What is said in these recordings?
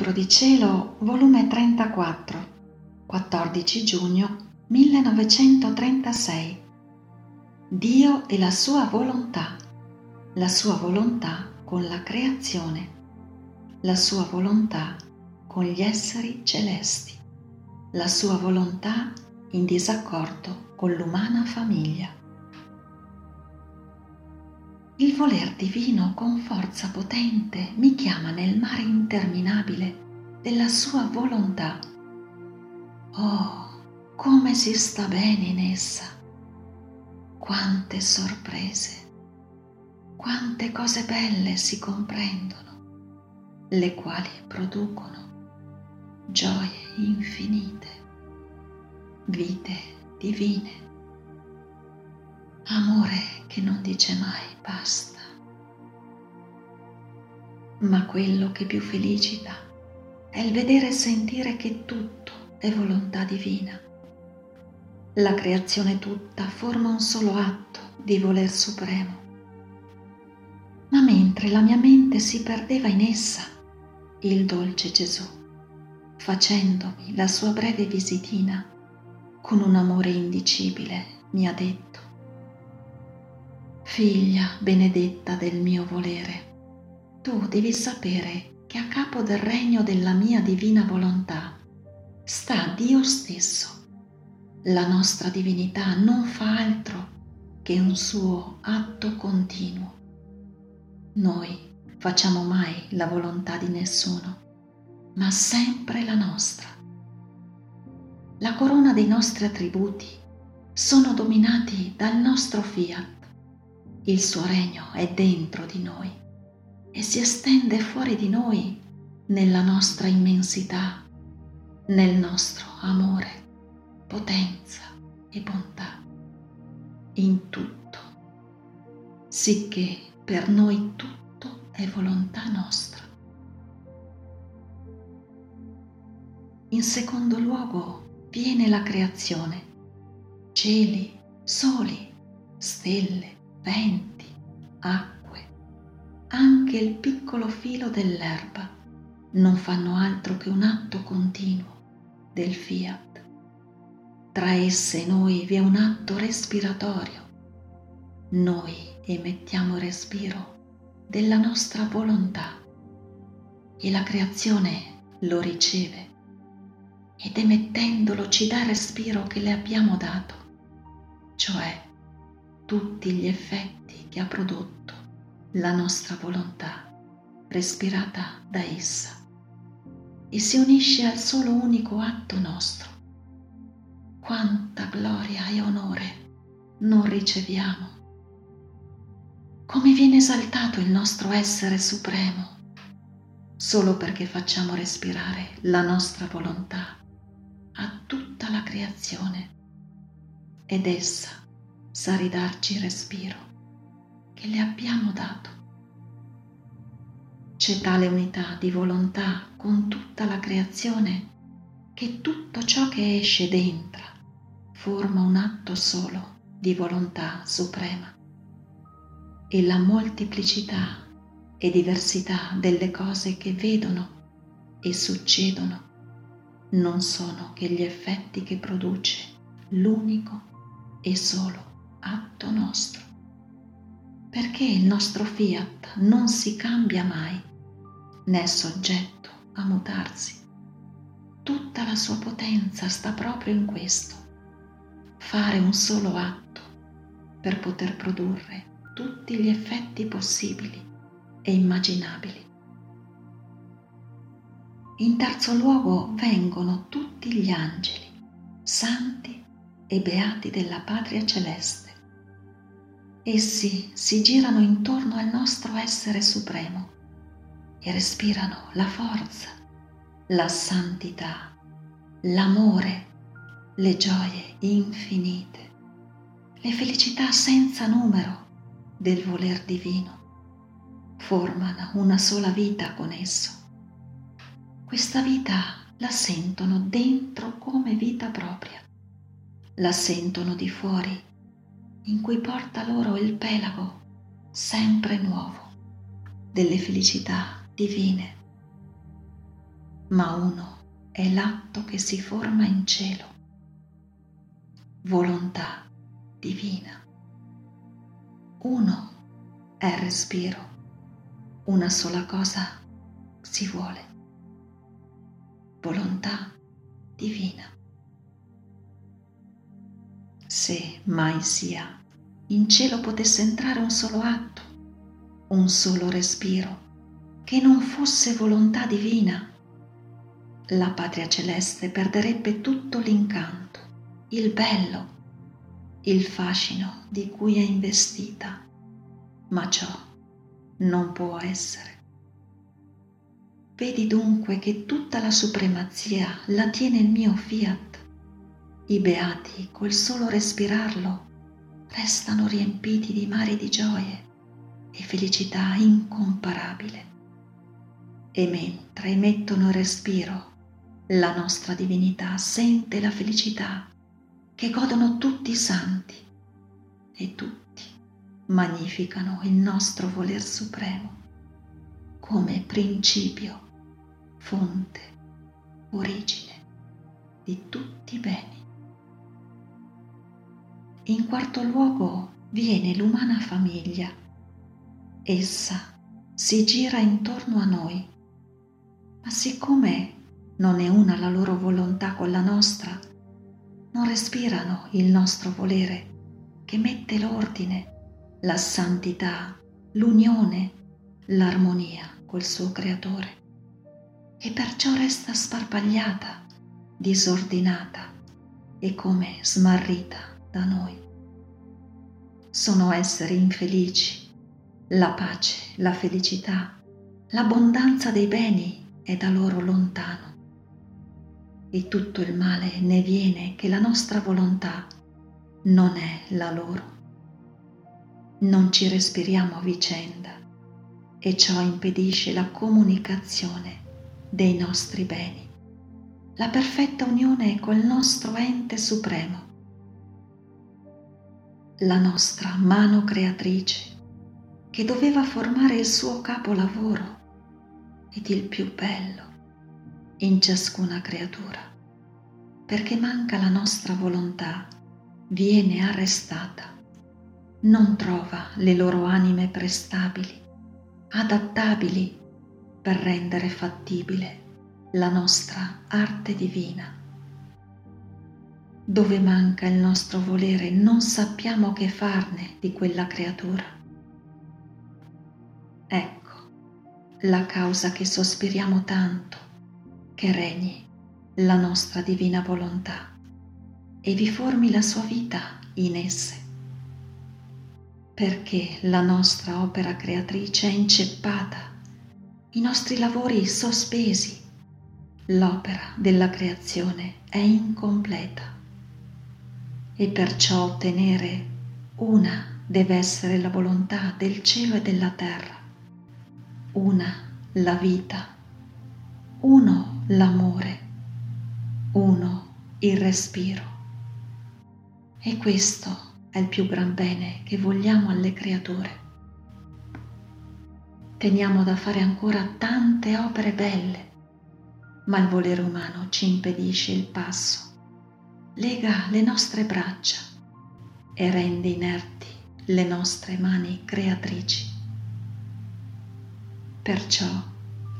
Libro di Cielo, volume 34, 14 giugno 1936. Dio e la sua volontà, la sua volontà con la creazione, la sua volontà con gli esseri celesti, la sua volontà in disaccordo con l'umana famiglia. Il voler divino con forza potente mi chiama nel mare interminabile della sua volontà. Oh, come si sta bene in essa! Quante sorprese, quante cose belle si comprendono, le quali producono gioie infinite, vite divine amore che non dice mai basta. Ma quello che più felicita è il vedere e sentire che tutto è volontà divina. La creazione tutta forma un solo atto di voler supremo. Ma mentre la mia mente si perdeva in essa, il dolce Gesù, facendomi la sua breve visitina, con un amore indicibile, mi ha detto, Figlia benedetta del mio volere, tu devi sapere che a capo del regno della mia divina volontà sta Dio stesso. La nostra divinità non fa altro che un suo atto continuo. Noi facciamo mai la volontà di nessuno, ma sempre la nostra. La corona dei nostri attributi sono dominati dal nostro fiat il suo regno è dentro di noi e si estende fuori di noi nella nostra immensità, nel nostro amore, potenza e bontà, in tutto, sicché per noi tutto è volontà nostra. In secondo luogo viene la creazione, cieli, soli, stelle, venti, acque, anche il piccolo filo dell'erba non fanno altro che un atto continuo del fiat. Tra esse e noi vi è un atto respiratorio. Noi emettiamo respiro della nostra volontà e la creazione lo riceve ed emettendolo ci dà il respiro che le abbiamo dato, cioè tutti gli effetti che ha prodotto la nostra volontà respirata da essa e si unisce al solo unico atto nostro. Quanta gloria e onore non riceviamo. Come viene esaltato il nostro essere supremo solo perché facciamo respirare la nostra volontà a tutta la creazione ed essa sa ridarci il respiro che le abbiamo dato. C'è tale unità di volontà con tutta la creazione che tutto ciò che esce dentro forma un atto solo di volontà suprema e la molteplicità e diversità delle cose che vedono e succedono non sono che gli effetti che produce l'unico e solo atto nostro, perché il nostro fiat non si cambia mai, né è soggetto a mutarsi. Tutta la sua potenza sta proprio in questo, fare un solo atto per poter produrre tutti gli effetti possibili e immaginabili. In terzo luogo vengono tutti gli angeli, santi e beati della patria celeste Essi si girano intorno al nostro essere supremo e respirano la forza, la santità, l'amore, le gioie infinite, le felicità senza numero del voler divino. Formano una sola vita con esso. Questa vita la sentono dentro come vita propria, la sentono di fuori in cui porta loro il pelago sempre nuovo delle felicità divine. ma uno è l'atto che si forma in cielo. Volontà divina. Uno è respiro, una sola cosa si vuole. Volontà divina. Se mai sia in cielo potesse entrare un solo atto, un solo respiro, che non fosse volontà divina, la patria celeste perderebbe tutto l'incanto, il bello, il fascino di cui è investita, ma ciò non può essere. Vedi dunque che tutta la supremazia la tiene il mio fiat. I beati col solo respirarlo restano riempiti di mari di gioie e felicità incomparabile. E mentre emettono il respiro, la nostra divinità sente la felicità che godono tutti i santi e tutti magnificano il nostro voler supremo come principio, fonte, origine di tutti i beni. In quarto luogo viene l'umana famiglia. Essa si gira intorno a noi, ma siccome non è una la loro volontà con la nostra, non respirano il nostro volere che mette l'ordine, la santità, l'unione, l'armonia col suo creatore e perciò resta sparpagliata, disordinata e come smarrita da noi. Sono esseri infelici. La pace, la felicità, l'abbondanza dei beni è da loro lontano. E tutto il male ne viene che la nostra volontà non è la loro. Non ci respiriamo a vicenda e ciò impedisce la comunicazione dei nostri beni, la perfetta unione col nostro ente supremo la nostra mano creatrice che doveva formare il suo capolavoro ed il più bello in ciascuna creatura, perché manca la nostra volontà, viene arrestata, non trova le loro anime prestabili, adattabili per rendere fattibile la nostra arte divina dove manca il nostro volere, non sappiamo che farne di quella creatura. Ecco la causa che sospiriamo tanto, che regni la nostra divina volontà e vi formi la sua vita in esse. Perché la nostra opera creatrice è inceppata, i nostri lavori sospesi, l'opera della creazione è incompleta e perciò ottenere una deve essere la volontà del cielo e della terra, una la vita, uno l'amore, uno il respiro. E questo è il più gran bene che vogliamo alle creature. Teniamo da fare ancora tante opere belle, ma il volere umano ci impedisce il passo lega le nostre braccia e rende inerti le nostre mani creatrici. Perciò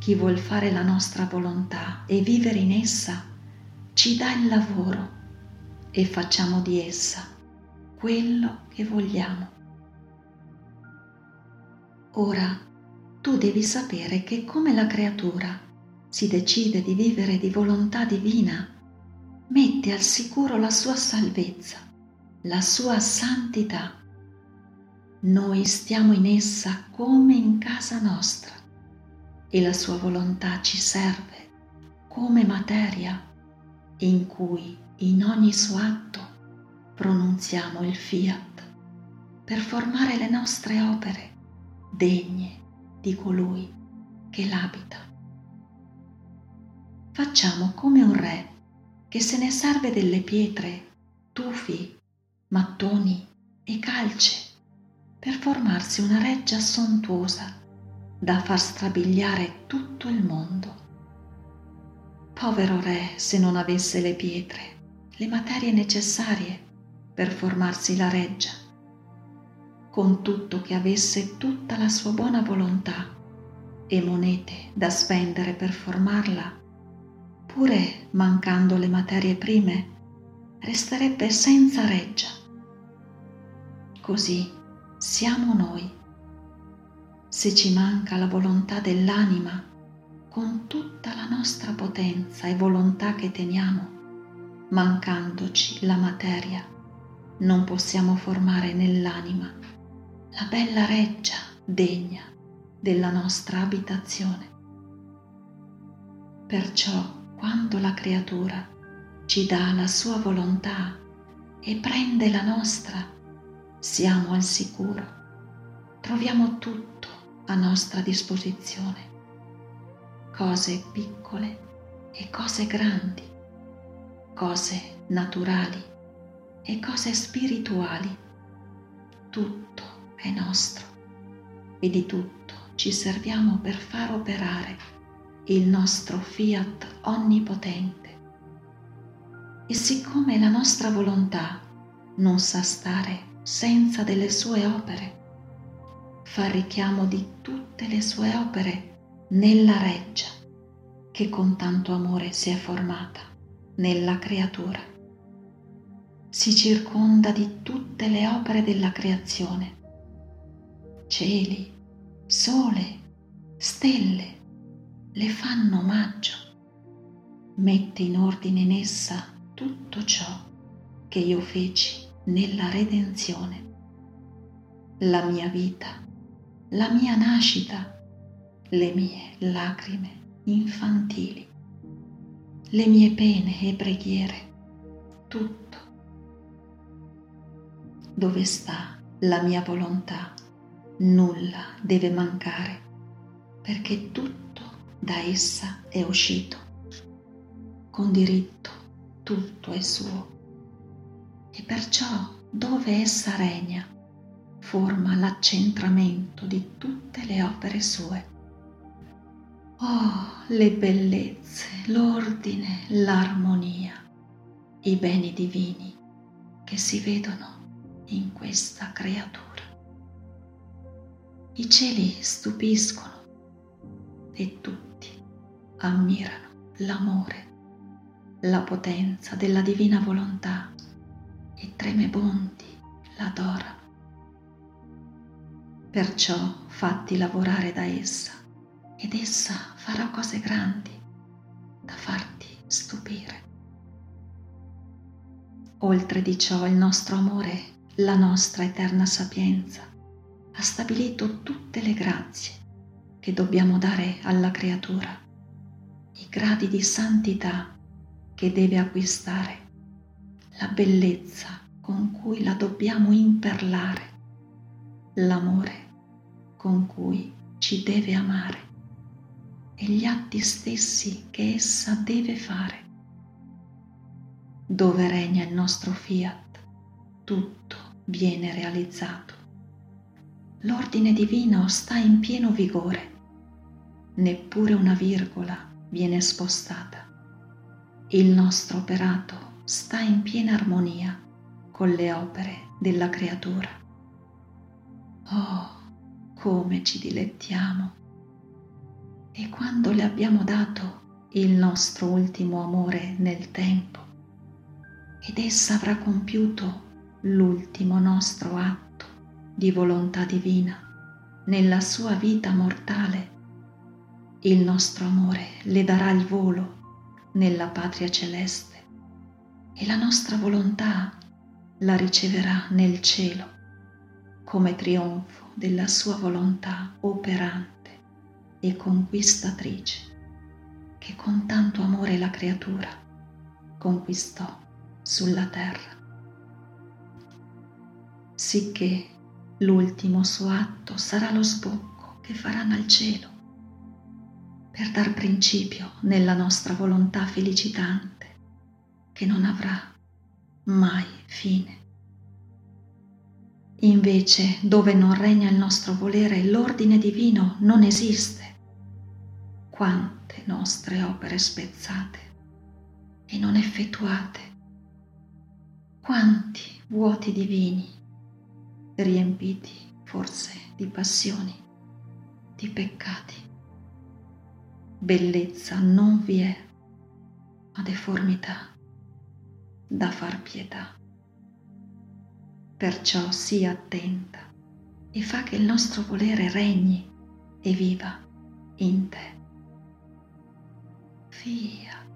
chi vuol fare la nostra volontà e vivere in essa ci dà il lavoro e facciamo di essa quello che vogliamo. Ora tu devi sapere che come la creatura si decide di vivere di volontà divina, mette al sicuro la sua salvezza, la sua santità. Noi stiamo in essa come in casa nostra e la sua volontà ci serve come materia in cui in ogni suo atto pronunziamo il fiat per formare le nostre opere degne di colui che l'abita. Facciamo come un re che se ne serve delle pietre, tufi, mattoni e calce per formarsi una reggia sontuosa da far strabiliare tutto il mondo. Povero re se non avesse le pietre, le materie necessarie per formarsi la reggia, con tutto che avesse tutta la sua buona volontà e monete da spendere per formarla, pure mancando le materie prime, resterebbe senza reggia. Così siamo noi. Se ci manca la volontà dell'anima, con tutta la nostra potenza e volontà che teniamo, mancandoci la materia, non possiamo formare nell'anima la bella reggia degna della nostra abitazione. Perciò quando la creatura ci dà la sua volontà e prende la nostra, siamo al sicuro, troviamo tutto a nostra disposizione, cose piccole e cose grandi, cose naturali e cose spirituali, tutto è nostro e di tutto ci serviamo per far operare il nostro fiat onnipotente e siccome la nostra volontà non sa stare senza delle sue opere, fa richiamo di tutte le sue opere nella reggia che con tanto amore si è formata nella creatura. Si circonda di tutte le opere della creazione, cieli, sole, stelle, le fanno omaggio, mette in ordine in essa tutto ciò che io feci nella redenzione. La mia vita, la mia nascita, le mie lacrime infantili, le mie pene e preghiere, tutto. Dove sta la mia volontà, nulla deve mancare, perché tutto da essa è uscito, con diritto tutto è suo e perciò dove essa regna forma l'accentramento di tutte le opere sue. Oh, le bellezze, l'ordine, l'armonia, i beni divini che si vedono in questa creatura. I cieli stupiscono e tutti ammirano l'amore la potenza della divina volontà e tremebondi l'adorano. Perciò fatti lavorare da essa ed essa farà cose grandi da farti stupire. Oltre di ciò il nostro amore, la nostra eterna sapienza, ha stabilito tutte le grazie che dobbiamo dare alla creatura, i gradi di santità che deve acquistare, la bellezza con cui la dobbiamo imperlare, l'amore con cui ci deve amare e gli atti stessi che essa deve fare. Dove regna il nostro fiat, tutto viene realizzato. L'ordine divino sta in pieno vigore, neppure una virgola viene spostata il nostro operato sta in piena armonia con le opere della creatura. Oh, come ci dilettiamo! E quando le abbiamo dato il nostro ultimo amore nel tempo, ed essa avrà compiuto l'ultimo nostro atto di volontà divina nella sua vita mortale, il nostro amore le darà il volo nella patria celeste e la nostra volontà la riceverà nel cielo come trionfo della sua volontà operante e conquistatrice che con tanto amore la creatura conquistò sulla terra. Sicché l'ultimo suo atto sarà lo sbocco che faranno al cielo per dar principio nella nostra volontà felicitante che non avrà mai fine. Invece, dove non regna il nostro volere, l'ordine divino non esiste. Quante nostre opere spezzate e non effettuate. Quanti vuoti divini, riempiti forse di passioni, di peccati. Bellezza non vi è, ma deformità da far pietà. Perciò sii attenta e fa che il nostro volere regni e viva in te. Fiat.